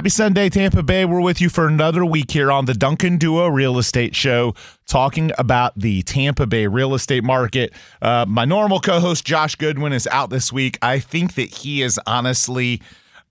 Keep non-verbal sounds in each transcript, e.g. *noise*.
Happy Sunday, Tampa Bay. We're with you for another week here on the Duncan Duo Real Estate Show, talking about the Tampa Bay real estate market. Uh, my normal co host, Josh Goodwin, is out this week. I think that he is honestly.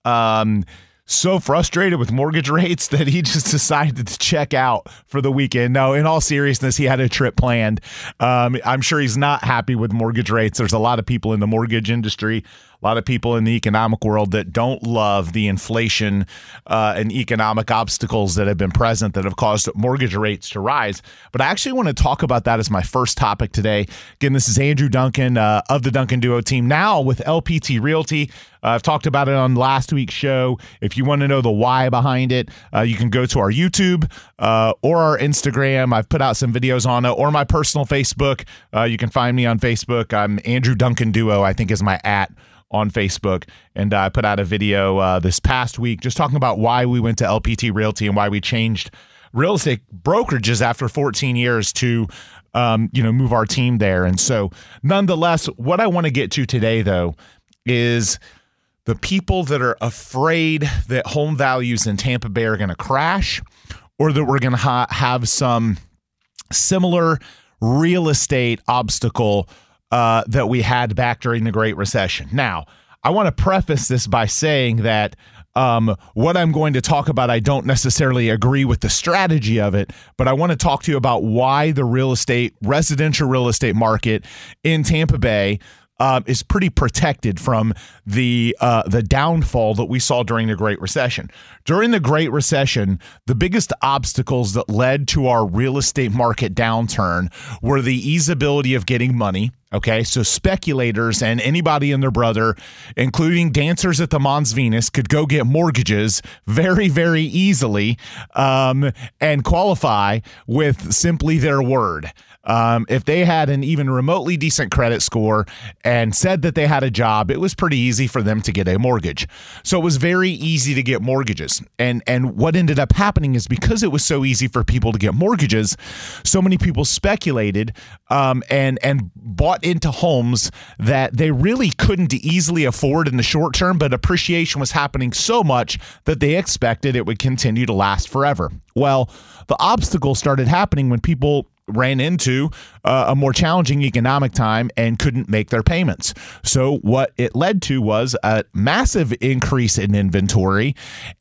Um, so frustrated with mortgage *laughs* rates that he just decided to check out for the weekend. No, in all seriousness, he had a trip planned. Um, I'm sure he's not happy with mortgage rates. There's a lot of people in the mortgage industry a lot of people in the economic world that don't love the inflation uh, and economic obstacles that have been present that have caused mortgage rates to rise. But I actually want to talk about that as my first topic today. Again, this is Andrew Duncan uh, of the Duncan Duo team, now with LPT Realty. Uh, I've talked about it on last week's show. If you want to know the why behind it, uh, you can go to our YouTube uh, or our Instagram. I've put out some videos on it, or my personal Facebook. Uh, you can find me on Facebook. I'm Andrew Duncan Duo, I think is my at on Facebook, and I put out a video uh, this past week just talking about why we went to LPT Realty and why we changed real estate brokerages after 14 years to um, you know move our team there. And so, nonetheless, what I want to get to today, though, is the people that are afraid that home values in Tampa Bay are going to crash, or that we're going to ha- have some similar real estate obstacle uh, that we had back during the Great Recession. Now, I want to preface this by saying that um, what I'm going to talk about, I don't necessarily agree with the strategy of it, but I want to talk to you about why the real estate, residential real estate market in Tampa Bay uh, is pretty protected from the uh, the downfall that we saw during the Great Recession. During the Great Recession, the biggest obstacles that led to our real estate market downturn were the easeability of getting money. Okay, so speculators and anybody and their brother, including dancers at the Mons Venus, could go get mortgages very, very easily um, and qualify with simply their word. Um, if they had an even remotely decent credit score and said that they had a job, it was pretty easy for them to get a mortgage. So it was very easy to get mortgages. And and what ended up happening is because it was so easy for people to get mortgages, so many people speculated um, and and bought into homes that they really couldn't easily afford in the short term, but appreciation was happening so much that they expected it would continue to last forever. Well, the obstacle started happening when people ran into uh, a more challenging economic time and couldn't make their payments. So, what it led to was a massive increase in inventory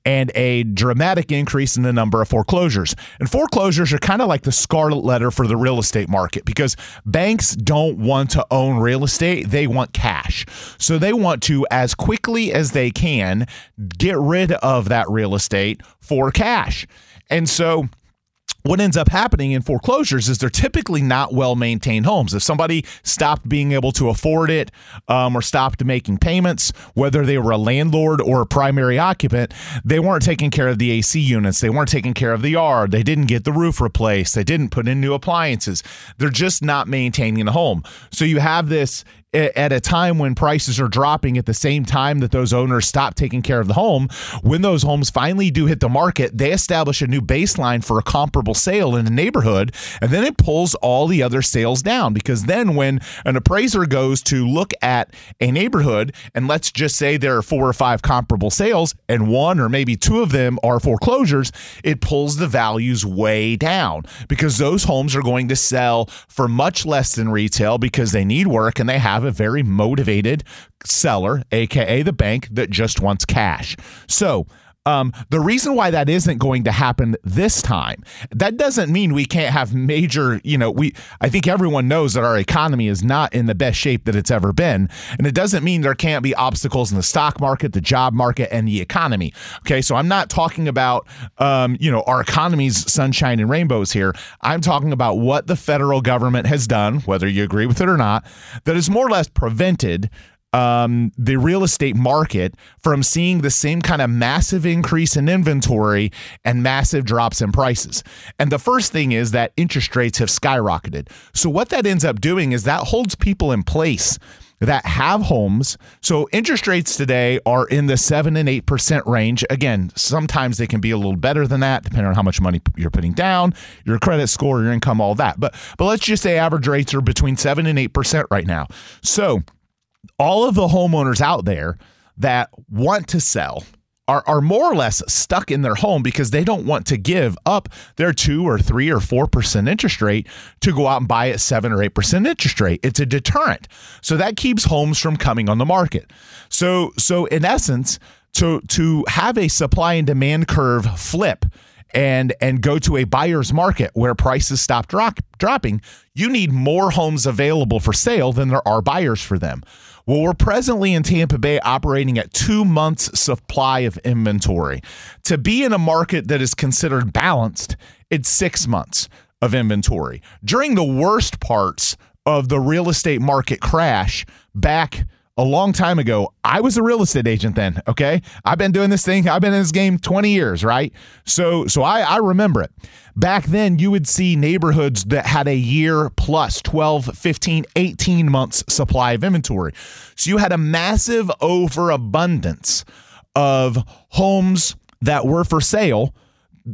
and a dramatic increase in the number of foreclosures. And foreclosures are kind of like the scarlet letter for the real estate market because banks don't want to own real estate, they want cash. So, they want to, as quickly as they can, get rid of that real estate for cash. And so, what ends up happening in foreclosures is they're typically not well maintained homes. If somebody stopped being able to afford it um, or stopped making payments, whether they were a landlord or a primary occupant, they weren't taking care of the AC units. They weren't taking care of the yard. They didn't get the roof replaced. They didn't put in new appliances. They're just not maintaining the home. So you have this at a time when prices are dropping at the same time that those owners stop taking care of the home, when those homes finally do hit the market, they establish a new baseline for a comparable sale in a neighborhood, and then it pulls all the other sales down because then when an appraiser goes to look at a neighborhood, and let's just say there are four or five comparable sales, and one or maybe two of them are foreclosures, it pulls the values way down because those homes are going to sell for much less than retail because they need work and they have have a very motivated seller, aka the bank, that just wants cash. So, um, the reason why that isn't going to happen this time, that doesn't mean we can't have major, you know, we I think everyone knows that our economy is not in the best shape that it's ever been. And it doesn't mean there can't be obstacles in the stock market, the job market, and the economy. Okay. So I'm not talking about um, you know, our economy's sunshine and rainbows here. I'm talking about what the federal government has done, whether you agree with it or not, that has more or less prevented um, the real estate market from seeing the same kind of massive increase in inventory and massive drops in prices. And the first thing is that interest rates have skyrocketed. So, what that ends up doing is that holds people in place that have homes. So interest rates today are in the 7 and 8% range. Again, sometimes they can be a little better than that depending on how much money you're putting down, your credit score, your income, all that. But but let's just say average rates are between 7 and 8% right now. So all of the homeowners out there that want to sell are, are more or less stuck in their home because they don't want to give up their two or three or four percent interest rate to go out and buy at seven or eight percent interest rate. It's a deterrent. So that keeps homes from coming on the market. So so in essence, to to have a supply and demand curve flip and and go to a buyer's market where prices stop drop, dropping, you need more homes available for sale than there are buyers for them. Well, we're presently in Tampa Bay operating at two months' supply of inventory. To be in a market that is considered balanced, it's six months of inventory. During the worst parts of the real estate market crash back a long time ago, I was a real estate agent then, okay? I've been doing this thing, I've been in this game 20 years, right? So so I, I remember it. Back then, you would see neighborhoods that had a year plus 12, 15, 18 months supply of inventory. So you had a massive overabundance of homes that were for sale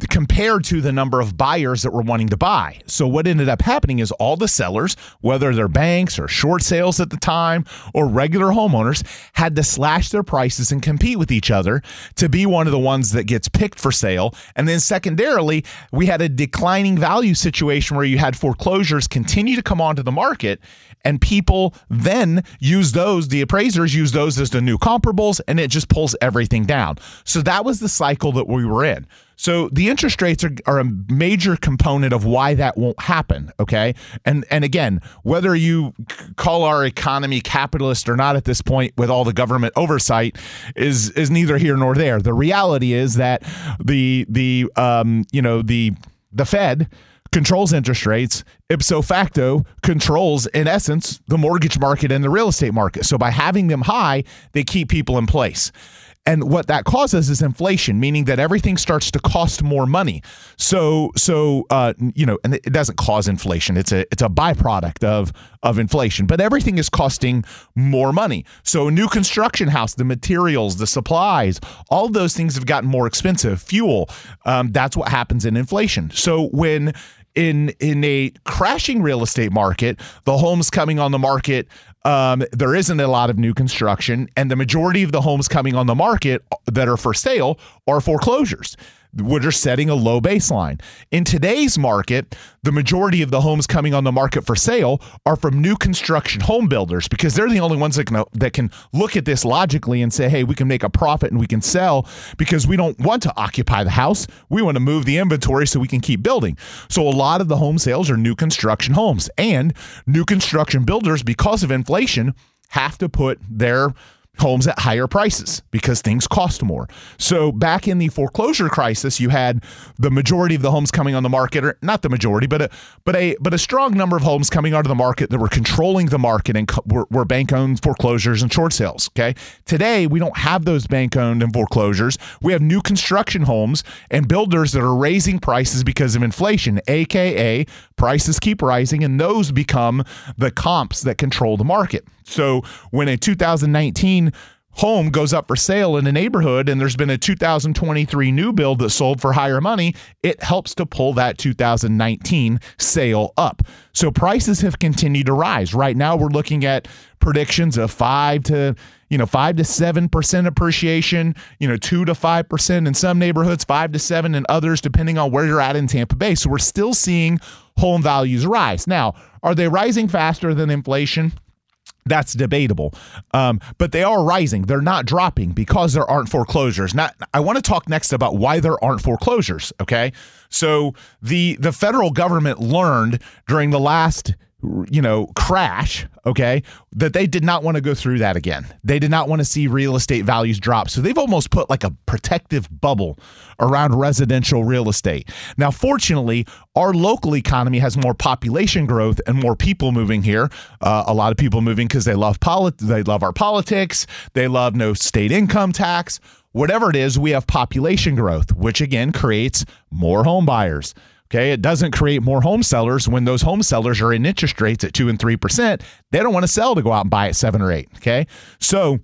compared to the number of buyers that were wanting to buy. So what ended up happening is all the sellers, whether they're banks or short sales at the time or regular homeowners, had to slash their prices and compete with each other to be one of the ones that gets picked for sale. And then secondarily, we had a declining value situation where you had foreclosures continue to come onto the market and people then use those the appraisers use those as the new comparables and it just pulls everything down so that was the cycle that we were in so the interest rates are, are a major component of why that won't happen. Okay, and and again, whether you call our economy capitalist or not at this point, with all the government oversight, is is neither here nor there. The reality is that the the um you know the the Fed controls interest rates, ipso facto controls, in essence, the mortgage market and the real estate market. So by having them high, they keep people in place. And what that causes is inflation, meaning that everything starts to cost more money. So, so uh, you know, and it doesn't cause inflation; it's a it's a byproduct of of inflation. But everything is costing more money. So, a new construction house, the materials, the supplies, all those things have gotten more expensive. Fuel, um, that's what happens in inflation. So when in in a crashing real estate market, the homes coming on the market um, there isn't a lot of new construction, and the majority of the homes coming on the market that are for sale are foreclosures are setting a low baseline. In today's market, the majority of the homes coming on the market for sale are from new construction home builders because they're the only ones that can that can look at this logically and say, "Hey, we can make a profit and we can sell because we don't want to occupy the house. We want to move the inventory so we can keep building." So a lot of the home sales are new construction homes and new construction builders because of inflation have to put their homes at higher prices because things cost more. So back in the foreclosure crisis, you had the majority of the homes coming on the market, or not the majority, but a but a but a strong number of homes coming onto the market that were controlling the market and co- were, were bank owned foreclosures and short sales. Okay, today we don't have those bank owned and foreclosures. We have new construction homes and builders that are raising prices because of inflation, aka prices keep rising, and those become the comps that control the market. So when a 2019 home goes up for sale in a neighborhood and there's been a 2023 new build that sold for higher money, it helps to pull that 2019 sale up. So prices have continued to rise. Right now we're looking at predictions of 5 to you know 5 to 7% appreciation, you know 2 to 5% in some neighborhoods, 5 to 7 in others depending on where you're at in Tampa Bay. So we're still seeing home values rise. Now, are they rising faster than inflation? That's debatable. Um, but they are rising. They're not dropping because there aren't foreclosures. Not, I want to talk next about why there aren't foreclosures. Okay, so the the federal government learned during the last you know, crash, okay, that they did not want to go through that again. They did not want to see real estate values drop. So they've almost put like a protective bubble around residential real estate. Now, fortunately, our local economy has more population growth and more people moving here. Uh, a lot of people moving because they love polit- they love our politics, they love no state income tax. Whatever it is, we have population growth, which again creates more home buyers. Okay, it doesn't create more home sellers when those home sellers are in interest rates at two and three percent. They don't want to sell to go out and buy at seven or eight. Okay, so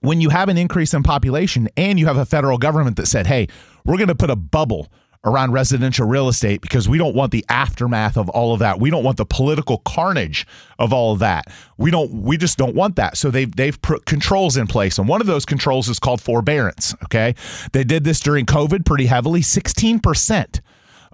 when you have an increase in population and you have a federal government that said, "Hey, we're going to put a bubble around residential real estate because we don't want the aftermath of all of that. We don't want the political carnage of all of that. We don't we just don't want that. So they've they've put controls in place and one of those controls is called forbearance, okay? They did this during COVID pretty heavily. 16%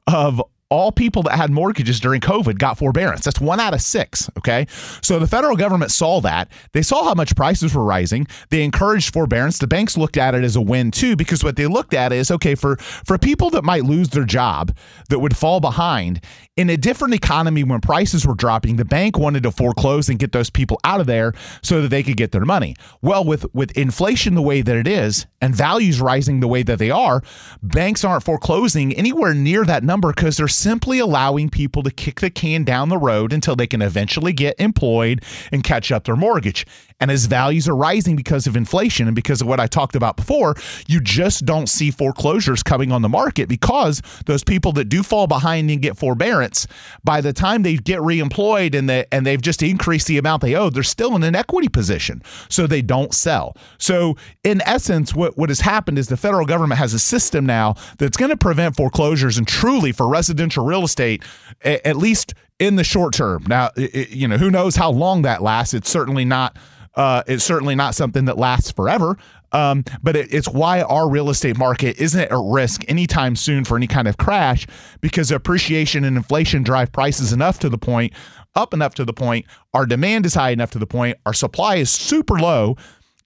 of all people that had mortgages during COVID got forbearance. That's one out of six. Okay. So the federal government saw that. They saw how much prices were rising. They encouraged forbearance. The banks looked at it as a win too, because what they looked at is okay, for, for people that might lose their job, that would fall behind in a different economy when prices were dropping, the bank wanted to foreclose and get those people out of there so that they could get their money. Well, with, with inflation the way that it is and values rising the way that they are, banks aren't foreclosing anywhere near that number because they're simply allowing people to kick the can down the road until they can eventually get employed and catch up their mortgage. And as values are rising because of inflation and because of what I talked about before, you just don't see foreclosures coming on the market because those people that do fall behind and get forbearance, by the time they get reemployed and they and they've just increased the amount they owe, they're still in an equity position. So they don't sell. So in essence, what, what has happened is the federal government has a system now that's going to prevent foreclosures and truly for residential real estate, at least in the short term. Now, it, you know, who knows how long that lasts? It's certainly not uh, it's certainly not something that lasts forever. Um, but it, it's why our real estate market isn't at risk anytime soon for any kind of crash because appreciation and inflation drive prices enough to the point, up enough to the point, our demand is high enough to the point, our supply is super low.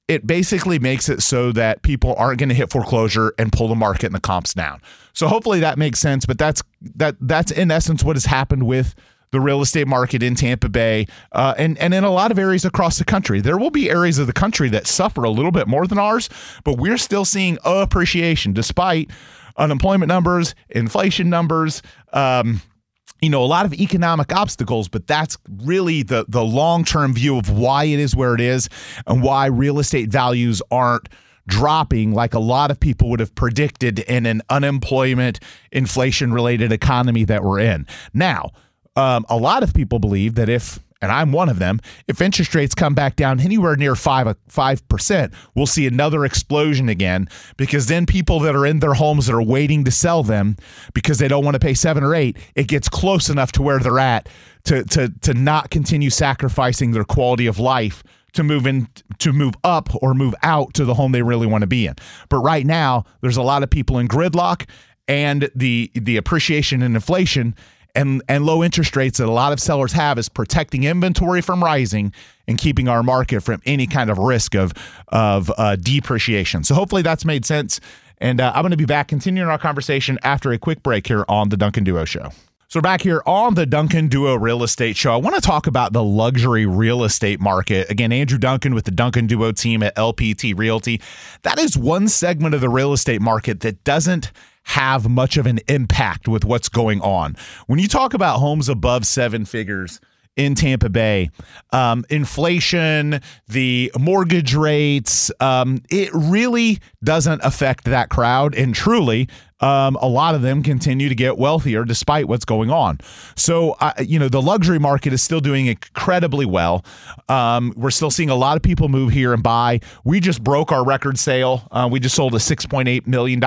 It basically makes it so that people aren't going to hit foreclosure and pull the market and the comps down. So hopefully that makes sense. But that's that that's in essence what has happened with the real estate market in Tampa Bay uh, and, and in a lot of areas across the country. There will be areas of the country that suffer a little bit more than ours, but we're still seeing appreciation despite unemployment numbers, inflation numbers. Um, you know a lot of economic obstacles but that's really the the long-term view of why it is where it is and why real estate values aren't dropping like a lot of people would have predicted in an unemployment inflation related economy that we're in. Now um, a lot of people believe that if and I'm one of them, if interest rates come back down anywhere near five five percent, we'll see another explosion again because then people that are in their homes that are waiting to sell them because they don't want to pay seven or eight, it gets close enough to where they're at to to to not continue sacrificing their quality of life to move in to move up or move out to the home they really want to be in. But right now, there's a lot of people in gridlock and the the appreciation and inflation and and low interest rates that a lot of sellers have is protecting inventory from rising and keeping our market from any kind of risk of of uh, depreciation. So hopefully that's made sense. And uh, I'm going to be back continuing our conversation after a quick break here on the Duncan Duo Show. So we're back here on the Duncan Duo Real Estate Show. I want to talk about the luxury real estate market. Again, Andrew Duncan with the Duncan Duo team at LPT Realty. That is one segment of the real estate market that doesn't have much of an impact with what's going on. When you talk about homes above seven figures, in Tampa Bay. Um, inflation, the mortgage rates, um, it really doesn't affect that crowd. And truly, um, a lot of them continue to get wealthier despite what's going on. So, uh, you know, the luxury market is still doing incredibly well. Um, we're still seeing a lot of people move here and buy. We just broke our record sale. Uh, we just sold a $6.8 million,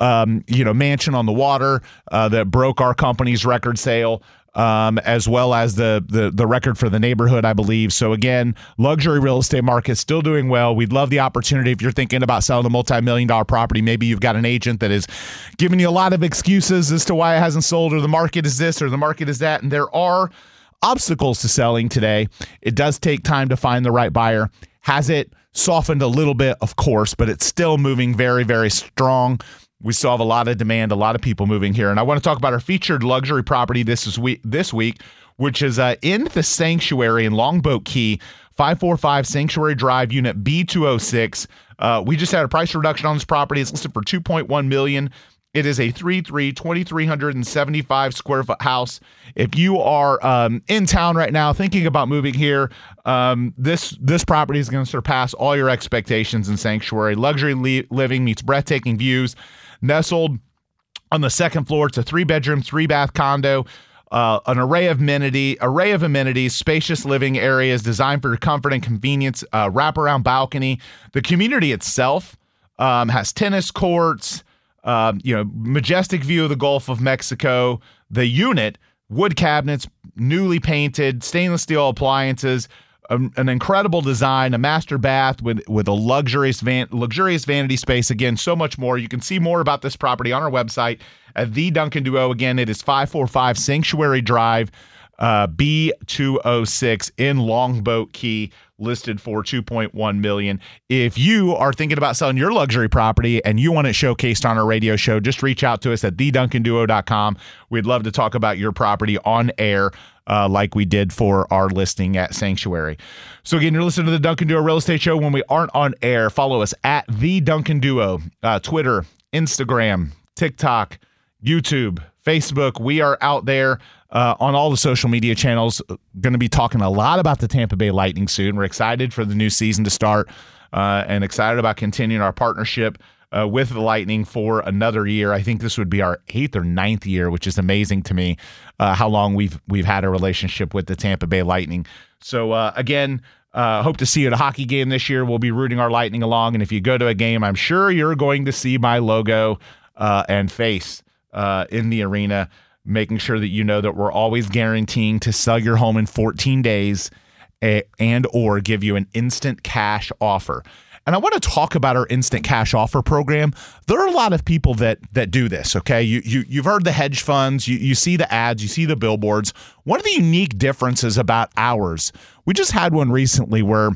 um, you know, mansion on the water uh, that broke our company's record sale um, as well as the, the the record for the neighborhood, I believe. So again, luxury real estate market still doing well. We'd love the opportunity if you're thinking about selling a multi-million dollar property. Maybe you've got an agent that is giving you a lot of excuses as to why it hasn't sold, or the market is this, or the market is that, and there are obstacles to selling today. It does take time to find the right buyer. Has it softened a little bit, of course, but it's still moving very, very strong we still have a lot of demand, a lot of people moving here. And I want to talk about our featured luxury property this is week this week, which is uh, in the sanctuary in Longboat Key, 545 Sanctuary Drive, Unit B206. Uh, we just had a price reduction on this property. It's listed for 2.1 million. It is a 3-3, 2,375 square foot house. If you are um, in town right now thinking about moving here, um, this this property is going to surpass all your expectations in Sanctuary. Luxury li- living meets breathtaking views nestled on the second floor. It's a three bedroom, three bath condo. Uh, an array of amenity, array of amenities, spacious living areas designed for comfort and convenience. Uh, wraparound balcony. The community itself um, has tennis courts, Um, you know, majestic view of the Gulf of Mexico. The unit, wood cabinets, newly painted, stainless steel appliances, an incredible design, a master bath with with a luxurious van, luxurious vanity space. Again, so much more. You can see more about this property on our website at the Duncan Duo. Again, it is five four five Sanctuary Drive uh, B206 in Longboat Key listed for 2.1 million. If you are thinking about selling your luxury property and you want it showcased on our radio show, just reach out to us at theduncanduo.com. We'd love to talk about your property on air. Uh, like we did for our listing at Sanctuary. So again, you're listening to the Duncan Duo Real Estate Show. When we aren't on air, follow us at the Duncan Duo, uh, Twitter, Instagram, TikTok, YouTube, Facebook. We are out there uh, on all the social media channels. Going to be talking a lot about the Tampa Bay Lightning soon. We're excited for the new season to start uh, and excited about continuing our partnership. Uh, with the Lightning for another year. I think this would be our eighth or ninth year, which is amazing to me. Uh, how long we've we've had a relationship with the Tampa Bay Lightning. So uh, again, uh, hope to see you at a hockey game this year. We'll be rooting our Lightning along, and if you go to a game, I'm sure you're going to see my logo uh, and face uh, in the arena making sure that you know that we're always guaranteeing to sell your home in 14 days and or give you an instant cash offer. And I want to talk about our instant cash offer program. There are a lot of people that that do this. Okay, you you you've heard the hedge funds, you you see the ads, you see the billboards. One of the unique differences about ours, we just had one recently where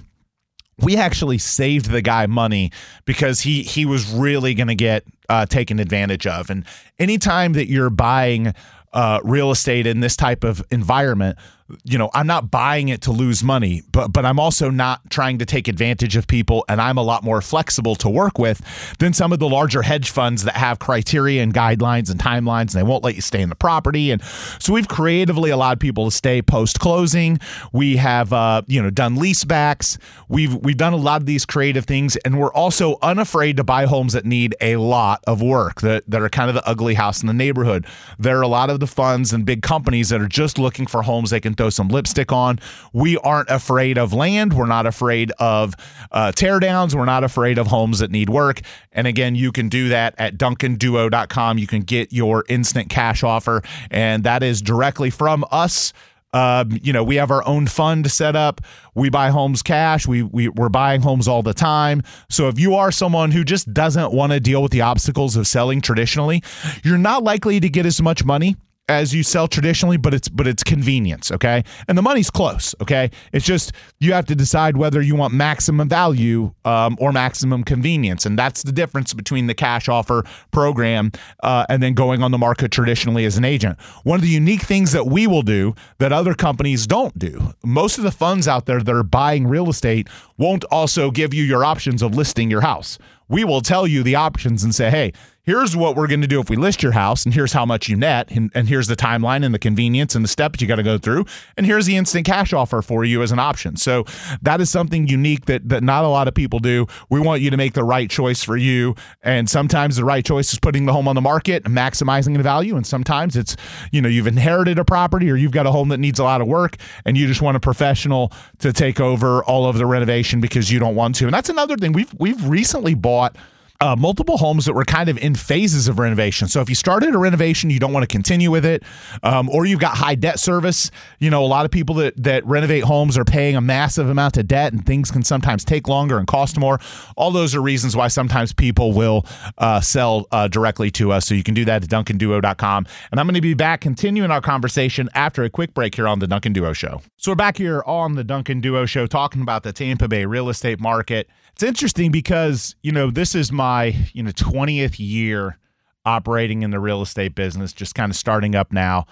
we actually saved the guy money because he he was really going to get uh, taken advantage of. And anytime that you're buying uh, real estate in this type of environment, you know, I'm not buying it to lose money, but but I'm also not trying to take advantage of people and I'm a lot more flexible to work with than some of the larger hedge funds that have criteria and guidelines and timelines and they won't let you stay in the property and so we've creatively allowed people to stay post closing. We have uh, you know, done lease backs. We've we've done a lot of these creative things and we're also unafraid to buy homes that need a lot of work that that are kind of the ugly house in the neighborhood. There are a lot of the funds and big companies that are just looking for homes they can throw some lipstick on. We aren't afraid of land. We're not afraid of uh, teardowns. We're not afraid of homes that need work. And again, you can do that at duncanduo.com. You can get your instant cash offer, and that is directly from us. Um, you know, we have our own fund set up. We buy homes cash. We, we we're buying homes all the time. So if you are someone who just doesn't want to deal with the obstacles of selling traditionally, you're not likely to get as much money as you sell traditionally, but it's but it's convenience, okay? And the money's close, okay? It's just you have to decide whether you want maximum value um, or maximum convenience, and that's the difference between the cash offer program uh, and then going on the market traditionally as an agent. One of the unique things that we will do that other companies don't do. Most of the funds out there that are buying real estate won't also give you your options of listing your house. We will tell you the options and say, hey, here's what we're going to do if we list your house, and here's how much you net, and, and here's the timeline and the convenience and the steps you got to go through, and here's the instant cash offer for you as an option. So that is something unique that that not a lot of people do. We want you to make the right choice for you, and sometimes the right choice is putting the home on the market, and maximizing the value, and sometimes it's you know you've inherited a property or you've got a home that needs a lot of work, and you just want a professional to take over all of the renovation because you don't want to. And that's another thing we've we've recently bought uh, multiple homes that were kind of in phases of renovation. So if you started a renovation, you don't want to continue with it, um, or you've got high debt service. You know, a lot of people that that renovate homes are paying a massive amount of debt, and things can sometimes take longer and cost more. All those are reasons why sometimes people will uh, sell uh, directly to us. So you can do that at DuncanDuo.com. And I'm going to be back continuing our conversation after a quick break here on the Duncan Duo Show. So we're back here on the Duncan Duo Show talking about the Tampa Bay real estate market. It's interesting because, you know, this is my, you know, 20th year operating in the real estate business, just kind of starting up now.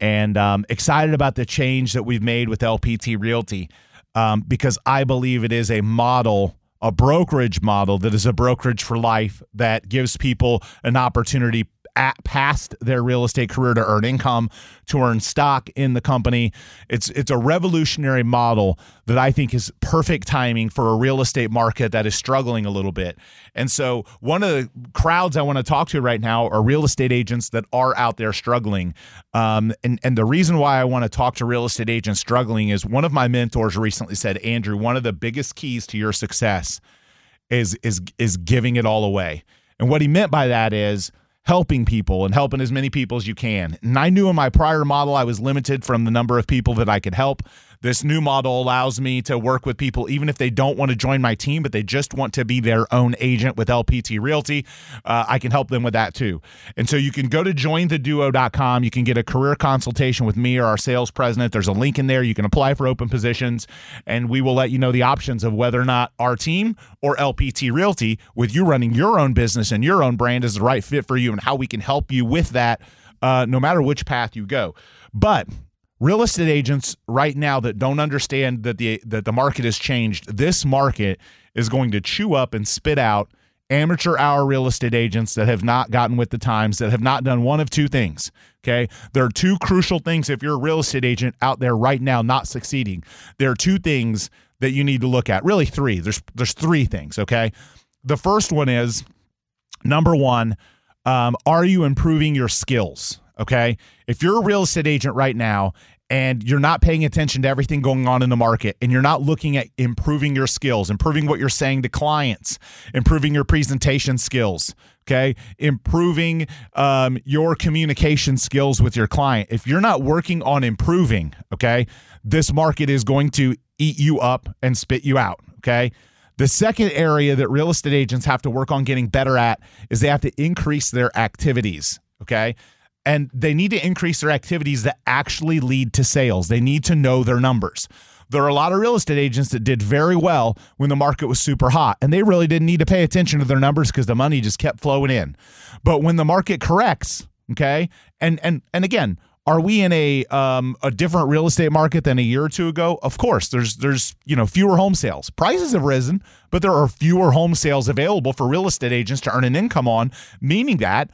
And um, excited about the change that we've made with LPT Realty um, because I believe it is a model, a brokerage model that is a brokerage for life that gives people an opportunity at past their real estate career to earn income, to earn stock in the company. It's it's a revolutionary model that I think is perfect timing for a real estate market that is struggling a little bit. And so one of the crowds I want to talk to right now are real estate agents that are out there struggling. Um, and and the reason why I want to talk to real estate agents struggling is one of my mentors recently said, Andrew, one of the biggest keys to your success is is is giving it all away And what he meant by that is helping people and helping as many people as you can. And I knew in my prior model I was limited from the number of people that I could help. This new model allows me to work with people even if they don't want to join my team, but they just want to be their own agent with LPT Realty. Uh, I can help them with that too. And so you can go to jointheduo.com. You can get a career consultation with me or our sales president. There's a link in there. You can apply for open positions, and we will let you know the options of whether or not our team or LPT Realty, with you running your own business and your own brand, is the right fit for you and how we can help you with that. Uh, no matter which path you go. But real estate agents right now that don't understand that the that the market has changed this market is going to chew up and spit out amateur hour real estate agents that have not gotten with the times that have not done one of two things okay? There are two crucial things if you're a real estate agent out there right now not succeeding. There are two things that you need to look at. Really three. There's there's three things okay? The first one is number one um, are you improving your skills Okay. If you're a real estate agent right now and you're not paying attention to everything going on in the market and you're not looking at improving your skills, improving what you're saying to clients, improving your presentation skills, okay, improving um, your communication skills with your client, if you're not working on improving, okay, this market is going to eat you up and spit you out, okay? The second area that real estate agents have to work on getting better at is they have to increase their activities, okay? And they need to increase their activities that actually lead to sales. They need to know their numbers. There are a lot of real estate agents that did very well when the market was super hot, and they really didn't need to pay attention to their numbers because the money just kept flowing in. But when the market corrects, okay, and and and again, are we in a um, a different real estate market than a year or two ago? Of course, there's there's you know fewer home sales. Prices have risen, but there are fewer home sales available for real estate agents to earn an income on, meaning that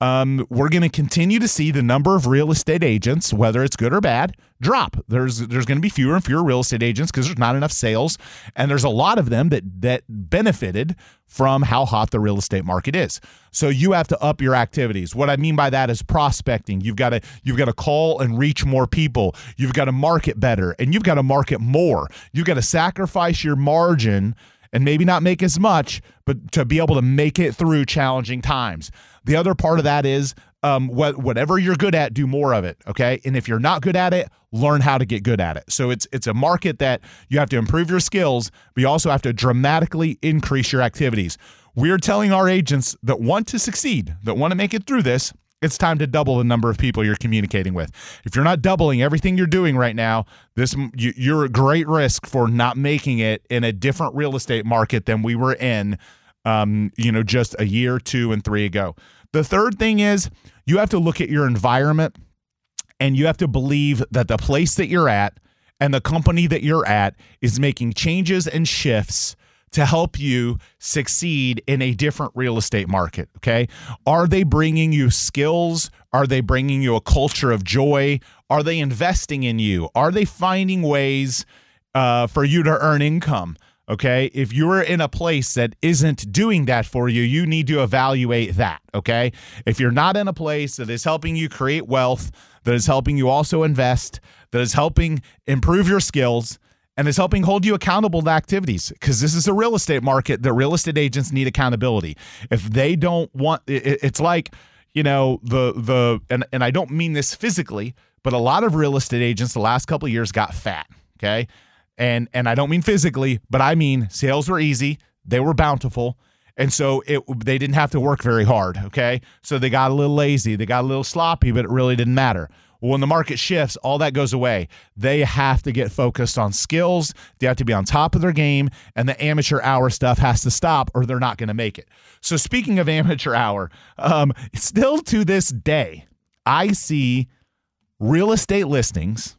um, we're going to continue to see the number of real estate agents, whether it's good or bad, drop. There's there's going to be fewer and fewer real estate agents because there's not enough sales, and there's a lot of them that that benefited from how hot the real estate market is. So you have to up your activities. What I mean by that is prospecting. You've got to you've got to call and reach more people. You've got to market better, and you've got to market more. You've got to sacrifice your margin and maybe not make as much, but to be able to make it through challenging times. The other part of that is um, what, whatever you're good at, do more of it. Okay, and if you're not good at it, learn how to get good at it. So it's it's a market that you have to improve your skills, but you also have to dramatically increase your activities. We're telling our agents that want to succeed, that want to make it through this, it's time to double the number of people you're communicating with. If you're not doubling everything you're doing right now, this you're a great risk for not making it in a different real estate market than we were in, um, you know, just a year, two, and three ago. The third thing is you have to look at your environment and you have to believe that the place that you're at and the company that you're at is making changes and shifts to help you succeed in a different real estate market. Okay. Are they bringing you skills? Are they bringing you a culture of joy? Are they investing in you? Are they finding ways uh, for you to earn income? Okay. If you're in a place that isn't doing that for you, you need to evaluate that. Okay. If you're not in a place that is helping you create wealth, that is helping you also invest, that is helping improve your skills, and is helping hold you accountable to activities because this is a real estate market that real estate agents need accountability. If they don't want, it's like, you know, the, the, and, and I don't mean this physically, but a lot of real estate agents the last couple years got fat. Okay. And, and I don't mean physically, but I mean sales were easy. They were bountiful. And so it they didn't have to work very hard. Okay. So they got a little lazy. They got a little sloppy, but it really didn't matter. Well, when the market shifts, all that goes away. They have to get focused on skills. They have to be on top of their game, and the amateur hour stuff has to stop, or they're not going to make it. So, speaking of *laughs* amateur hour, um, still to this day, I see real estate listings,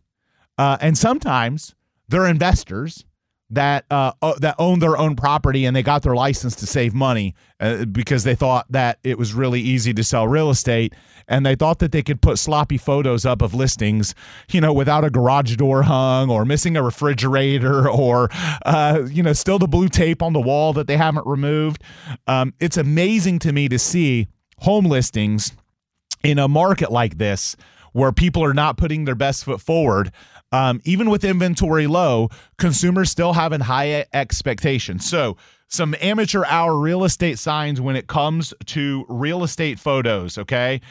uh, and sometimes they're investors that uh, that owned their own property and they got their license to save money uh, because they thought that it was really easy to sell real estate. And they thought that they could put sloppy photos up of listings you know without a garage door hung or missing a refrigerator or uh, you know still the blue tape on the wall that they haven't removed. Um, it's amazing to me to see home listings in a market like this where people are not putting their best foot forward um, even with inventory low, consumers still having high expectations. So some amateur hour real estate signs when it comes to real estate photos. Okay,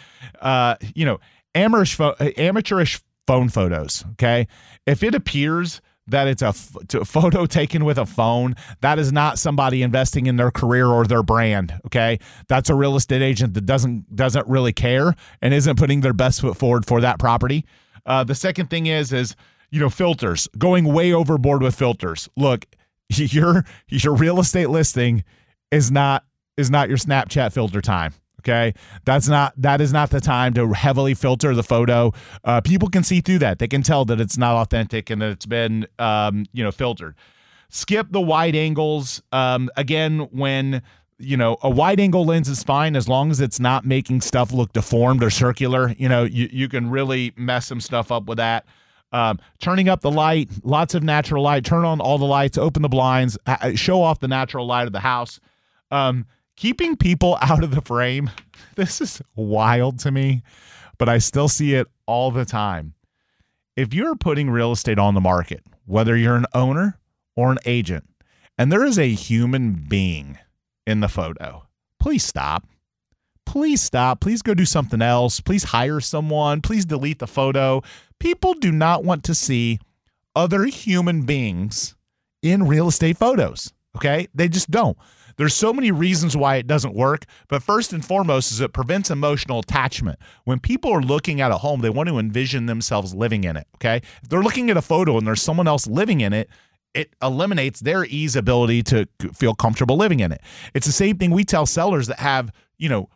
uh, you know, amateurish, amateurish phone photos. Okay, if it appears that it's a photo taken with a phone, that is not somebody investing in their career or their brand. Okay, that's a real estate agent that doesn't doesn't really care and isn't putting their best foot forward for that property. Uh, the second thing is is you know filters going way overboard with filters. Look, *laughs* your your real estate listing is not is not your Snapchat filter time. Okay, that's not that is not the time to heavily filter the photo. Uh, people can see through that; they can tell that it's not authentic and that it's been um, you know filtered. Skip the wide angles. Um, again, when you know a wide angle lens is fine as long as it's not making stuff look deformed or circular. You know, you you can really mess some stuff up with that. Um, turning up the light, lots of natural light. Turn on all the lights, open the blinds, show off the natural light of the house. Um, keeping people *laughs* out of the frame. *laughs* This is wild to me, but I still see it all the time. If you're putting real estate on the market, whether you're an owner or an agent, and there is a human being in the photo, please stop. Please stop. Please go do something else. Please hire someone. Please delete the photo. People do not want to see other human beings in real estate photos. Okay. They just don't. There's so many reasons why it doesn't work, but first and foremost is it prevents emotional attachment. When people are looking at a home, they want to envision themselves living in it, okay? If they're looking at a photo and there's someone else living in it, it eliminates their ease ability to feel comfortable living in it. It's the same thing we tell sellers that have, you know,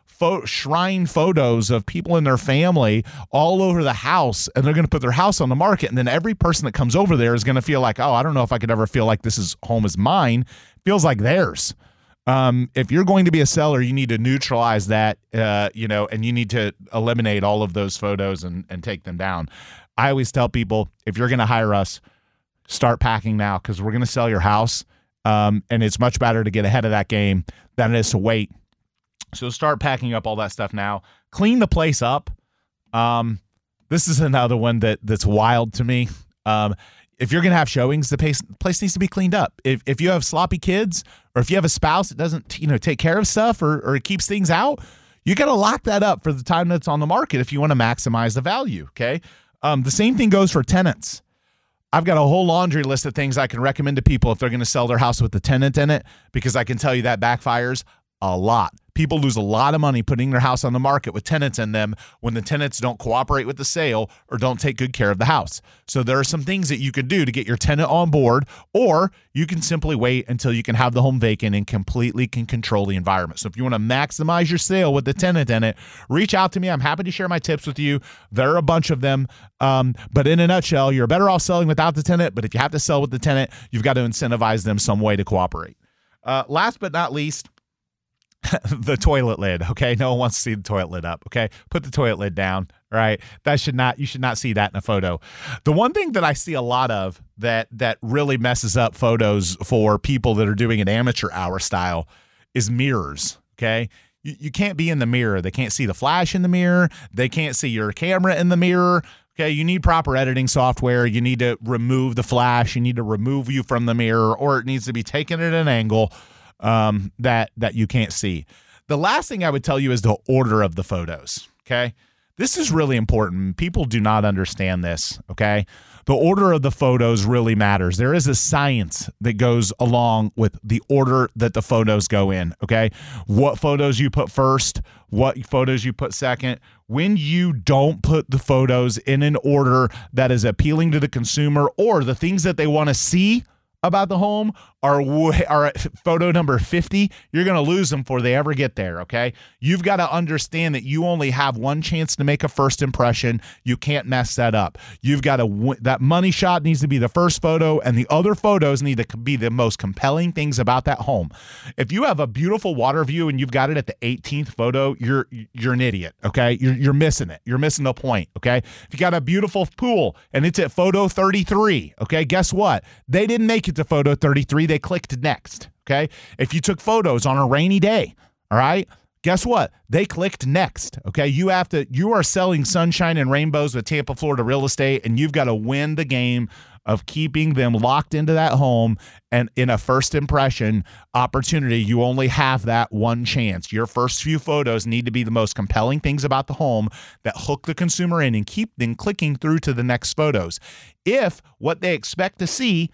shrine photos of people in their family all over the house and they're going to put their house on the market and then every person that comes over there is going to feel like oh i don't know if i could ever feel like this is home is mine feels like theirs um, if you're going to be a seller, you need to neutralize that, uh, you know, and you need to eliminate all of those photos and, and take them down. I always tell people if you're going to hire us, start packing now because we're going to sell your house. Um, and it's much better to get ahead of that game than it is to wait. So start packing up all that stuff now. Clean the place up. Um, this is another one that that's wild to me. Um, if you're going to have showings, the place, place needs to be cleaned up. If, if you have sloppy kids or if you have a spouse that doesn't, you know, take care of stuff or, or keeps things out, you got to lock that up for the time that's on the market if you want to maximize the value. Okay. Um, the same thing goes for tenants. I've got a whole laundry list of things I can recommend to people if they're going to sell their house with a tenant in it because I can tell you that backfires a lot. People lose a lot of money putting their house on the market with tenants in them when the tenants don't cooperate with the sale or don't take good care of the house. So there are some things that you can do to get your tenant on board, or you can simply wait until you can have the home vacant and completely can control the environment. So if you want to maximize your sale with the tenant in it, reach out to me. I'm happy to share my tips with you. There are a bunch of them. Um, but in a nutshell, you're better off selling without the tenant. But if you have to sell with the tenant, you've got to incentivize them some way to cooperate. Uh, last but not least, *laughs* the toilet lid. Okay, no one wants to see the toilet lid up. Okay, put the toilet lid down. Right, that should not. You should not see that in a photo. The one thing that I see a lot of that that really messes up photos for people that are doing an amateur hour style is mirrors. Okay, you, you can't be in the mirror. They can't see the flash in the mirror. They can't see your camera in the mirror. Okay, you need proper editing software. You need to remove the flash. You need to remove you from the mirror, or it needs to be taken at an angle um, that that you can't see. The last thing I would tell you is the order of the photos. Okay, this is really important. People do not understand this. Okay, the order of the photos really matters. There is a science that goes along with the order that the photos go in. Okay, what photos you put first, what photos you put second. When you don't put the photos in an order that is appealing to the consumer or the things that they want to see about the home are *laughs* are at photo number 50 you're going to lose them before they ever get there okay? You've got to understand that you only have one chance to make a first impression. You can't mess that up. You've got to that money shot needs to be the first photo and the other photos need to be the most compelling things about that home. If you have a beautiful water view and you've got it at the 18th photo you're you're an idiot okay? You're, you're missing it. You're missing the point okay? If you got a beautiful pool and it's at photo 33 okay guess what? They didn't make it to photo 33 they clicked next. Okay. If you took photos on a rainy day, all right, guess what? They clicked next. Okay. You have to, you are selling sunshine and rainbows with Tampa, Florida real estate, and you've got to win the game of keeping them locked into that home. And in a first impression opportunity, you only have that one chance. Your first few photos need to be the most compelling things about the home that hook the consumer in and keep them clicking through to the next photos. If what they expect to see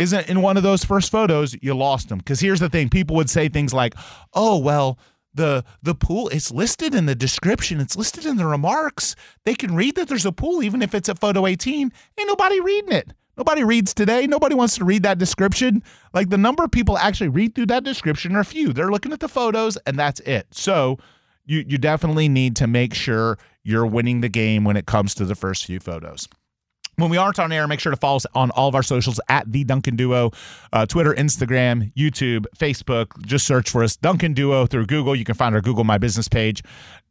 isn't in one of those first photos, you lost them. Because here's the thing people would say things like, oh, well, the the pool it's listed in the description it's listed in the remarks they can read that there's a pool even if it's at photo 18 ain't nobody reading it Nobody reads today. Nobody wants to read that description. Like the number of people actually read through that description are few. They're looking at the photos and that's it. So you you definitely need to make sure you're winning the game when it comes to the first few photos. When we aren't on air, make sure to follow us on all of our socials at the Duncan Duo, uh, Twitter, Instagram, YouTube, Facebook. Just search for us, Duncan Duo, through Google. You can find our Google My Business page,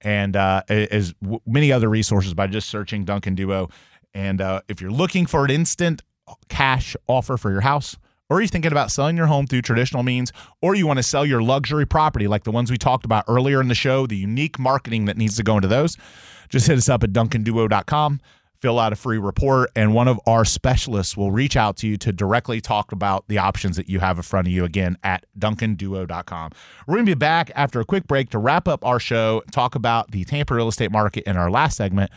and uh, as many other resources by just searching Duncan Duo. And uh, if you're looking for an instant cash offer for your house, or you're thinking about selling your home through traditional means, or you want to sell your luxury property like the ones we talked about earlier in the show, the unique marketing that needs to go into those, just hit us up at duncanduo.com, fill out a free report, and one of our specialists will reach out to you to directly talk about the options that you have in front of you again at duncanduo.com. We're going to be back after a quick break to wrap up our show, talk about the Tampa real estate market in our last segment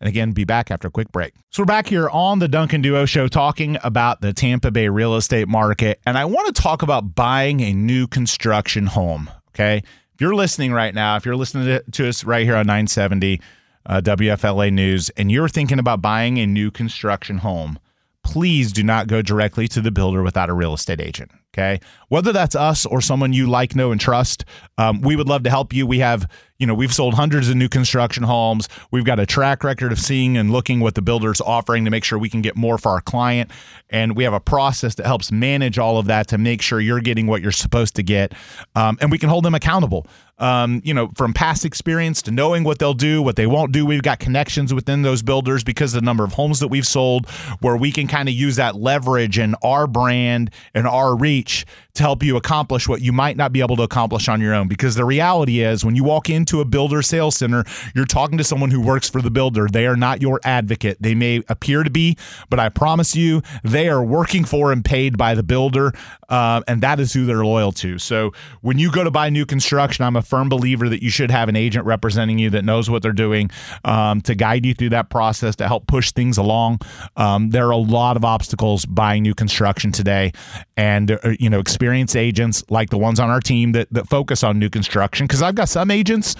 and again, be back after a quick break. So we're back here on the Duncan Duo Show talking about the Tampa Bay real estate market. And I want to talk about buying a new construction home. Okay. If you're listening right now, if you're listening to, us right here on 970 uh, WFLA News, and you're thinking about buying a new construction home, please do not go directly to the builder without a real estate agent. Okay. Whether that's us or someone you like, know, and trust, um, we would love to help you. We have, you know, we've sold hundreds of new construction homes. We've got a track record of seeing and looking what the builder's offering to make sure we can get more for our client. And we have a process that helps manage all of that to make sure you're getting what you're supposed to get. Um, and we can hold them accountable um, you know, from past experience to knowing what they'll do, what they won't do. We've got connections within those builders because of the number of homes that we've sold, where we can kind of use that leverage and our brand and our reach to help you accomplish what you might not be able to accomplish on your own. Because the reality is, when you walk into a builder sales center, you're talking to someone who works for the builder. They are not your advocate. They may appear to be, but I promise you, they are working for and paid by the builder, uh, and that is who they're loyal to. So when you go to buy new construction, I'm a firm believer that you should have an agent representing you that knows what they're doing um, to guide you through that process to help push things along. Um, there are a lot of obstacles buying new construction today, and uh, you know, experienced agents like the ones on our team that that focus on new construction. Because I've got some agents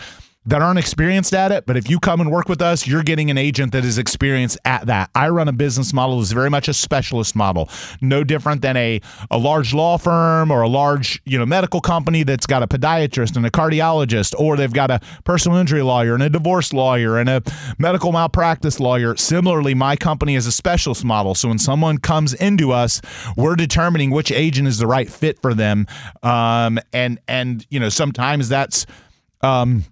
that aren't experienced at it. But if you come and work with us, you're getting an agent that is experienced at that. I run a business model that's very much a specialist model, no different than a, a large law firm or a large you know medical company that's got a podiatrist and a cardiologist, or they've got a personal injury lawyer and a divorce lawyer and a medical malpractice lawyer. Similarly, my company is a specialist model. So when someone comes into us, we're determining which agent is the right fit for them, um, and and you know sometimes that's um,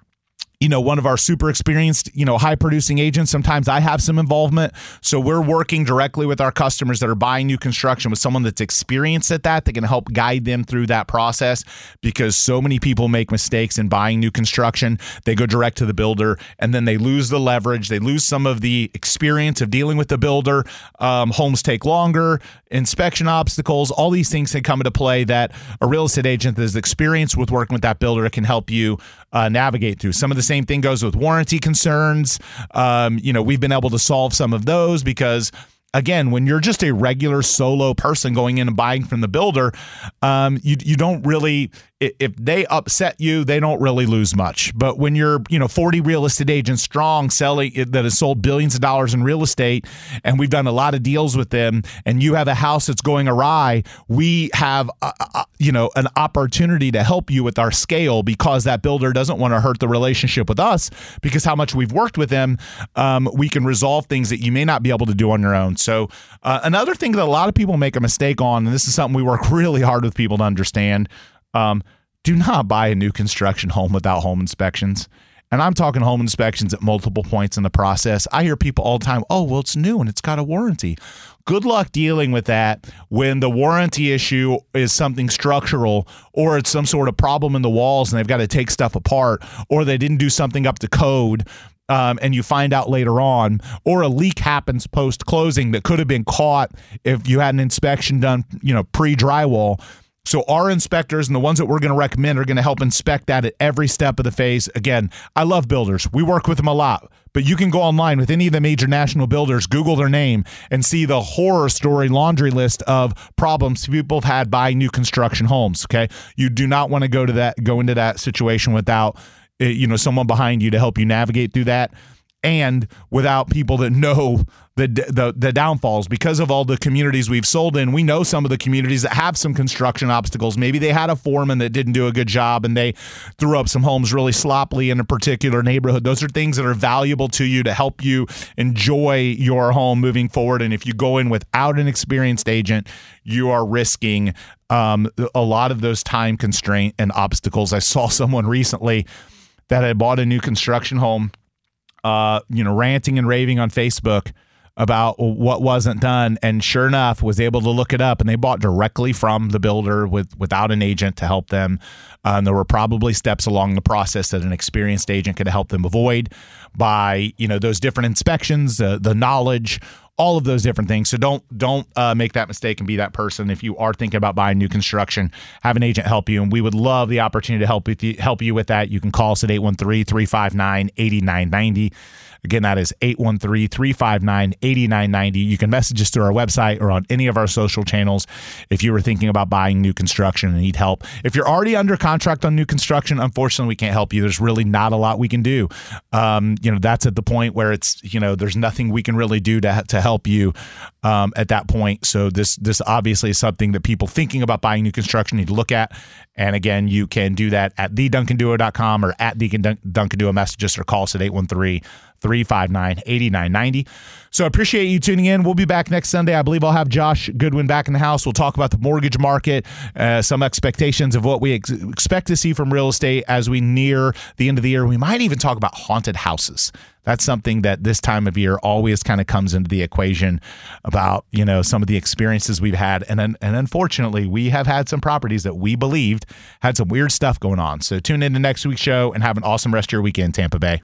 you know, one of our super experienced, you know, high producing agents. Sometimes I have some involvement. So we're working directly with our customers that are buying new construction with someone that's experienced at that that can help guide them through that process because so many people make mistakes in buying new construction. They go direct to the builder and then they lose the leverage. They lose some of the experience of dealing with the builder. Um, homes take longer, inspection obstacles, all these things can come into play that a real estate agent that is experienced with working with that builder can help you uh, navigate through. Some of the same thing goes with warranty concerns. Um, you know, we've been able to solve some of those because again, when you're just a regular solo person going in and buying from the builder, um, you you don't really if they upset you, they don't really lose much. But when you're, you know, 40 real estate agents strong selling that has sold billions of dollars in real estate, and we've done a lot of deals with them, and you have a house that's going awry, we have, a, a, you know, an opportunity to help you with our scale because that builder doesn't want to hurt the relationship with us because how much we've worked with them, um, we can resolve things that you may not be able to do on your own. So uh, another thing that a lot of people make a mistake on, and this is something we work *laughs* really hard with people to understand. Um, do not buy a new construction home without home inspections. And I'm talking home inspections at multiple points in the process. I hear people all the time, oh, well, it's new and it's got a warranty. Good luck dealing with that when the warranty issue is something structural or it's some sort of problem in the walls and they've got to take stuff apart or they didn't do something up to code um, and you find out later on, or a leak happens post closing that could have been caught if you had an inspection done, you know, pre drywall. So our inspectors and the ones that we're going to recommend are going to help inspect that at every step of the phase. Again, I love builders. We work with them a lot, but you can go online with any of the major national builders, Google their name, and see the horror story laundry list of problems people have had buying new construction homes. Okay, you do not want to go to that go into that situation without you know someone behind you to help you navigate through that and without people that know the, the the downfalls. Because of all the communities we've sold in we know some of the communities that have some construction obstacles. Maybe they had a foreman that didn't do a good job and they threw up some homes really sloppily in a particular neighborhood. Those are things that are valuable to you to help you enjoy your home moving forward. And if you go in without an experienced agent you are risking um, a lot of those time constraint and obstacles. I saw someone recently that had bought a new construction home uh, you know, ranting and raving on Facebook about what wasn't done. And sure enough was able to look it up and they bought directly from the builder with without an agent to help them. Uh, and there were probably steps along the process that an experienced agent could help them avoid by you know those different inspections uh, the knowledge all of those different things. So don't don't uh, make that mistake and be that person. If you are thinking about buying new construction, have an agent help you, and we would love the opportunity to help with you, help you with that. You can call us at 813-359-8990. Again, that is 813 359 8990. You can message us through our website or on any of our social channels if you were thinking about buying new construction and need help. If you're already under contract on new construction, unfortunately, we can't help you. There's really not a lot we can do. Um, you know, that's at the point where it's, you know, there's nothing we can really do to, to help you um, at that point. So this, this obviously is something that people thinking about buying new construction need to look at. And again, you can do that at theduncanduo.com or at the Duncan Duo messages or call us at 813 359 8990. So I appreciate you tuning in. We'll be back next Sunday. I believe I'll have Josh Goodwin back in the house. We'll talk about the mortgage market, uh, some expectations of what we ex- expect to see from real estate as we near the end of the year. We might even talk about haunted houses. That's something that this time of year always kind of comes into the equation about, you know, some of the experiences we've had. And, and unfortunately, we have had some properties that we believed had some weird stuff going on. So tune in to next week's show and have an awesome rest of your weekend, Tampa Bay.